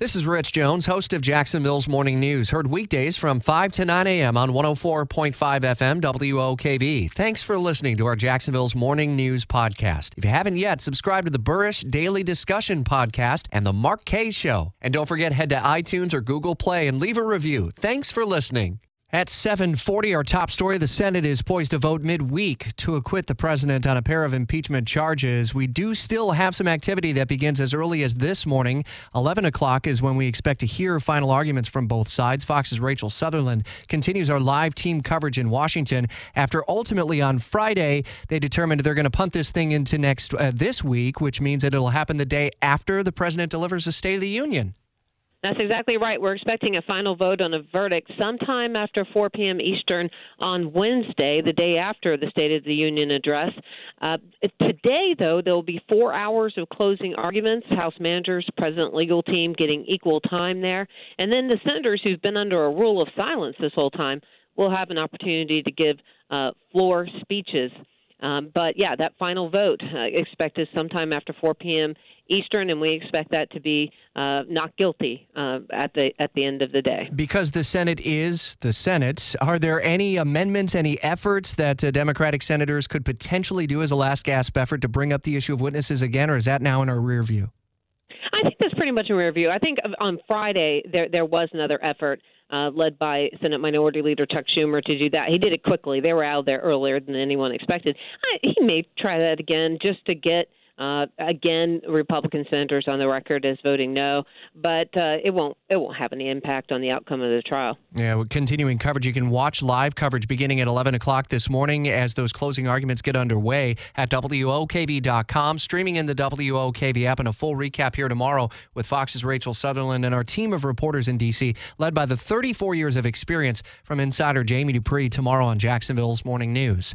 This is Rich Jones, host of Jacksonville's Morning News. Heard weekdays from 5 to 9 a.m. on 104.5 FM WOKV. Thanks for listening to our Jacksonville's Morning News podcast. If you haven't yet, subscribe to the Burrish Daily Discussion podcast and the Mark Kaye Show. And don't forget, head to iTunes or Google Play and leave a review. Thanks for listening. At 7:40, our top story: the Senate is poised to vote midweek to acquit the president on a pair of impeachment charges. We do still have some activity that begins as early as this morning. 11 o'clock is when we expect to hear final arguments from both sides. Fox's Rachel Sutherland continues our live team coverage in Washington. After ultimately on Friday, they determined they're going to punt this thing into next uh, this week, which means that it'll happen the day after the president delivers the State of the Union. That's exactly right. We're expecting a final vote on a verdict sometime after 4 p.m. Eastern on Wednesday, the day after the State of the Union address. Uh, today, though, there will be four hours of closing arguments. House managers, President legal team getting equal time there. And then the senators who've been under a rule of silence this whole time will have an opportunity to give uh, floor speeches. Um, but yeah, that final vote uh, expected sometime after 4 p.m. Eastern, and we expect that to be uh, not guilty uh, at the at the end of the day. Because the Senate is the Senate, are there any amendments, any efforts that uh, Democratic senators could potentially do as a last gasp effort to bring up the issue of witnesses again, or is that now in our rear view? Pretty much in rear view. I think on Friday there there was another effort. Uh, led by Senate Minority Leader Chuck Schumer to do that. He did it quickly. They were out there earlier than anyone expected. I, he may try that again just to get uh, again, Republican senators on the record as voting no, but uh, it won't it won't have any impact on the outcome of the trial. Yeah, we're continuing coverage. You can watch live coverage beginning at 11 o'clock this morning as those closing arguments get underway at WOKV.com, streaming in the WOKV app, and a full recap here tomorrow with Fox's Rachel Sutherland and our team of reporters in D.C., led by the 34 years of experience from insider Jamie Dupree tomorrow on Jacksonville's Morning News.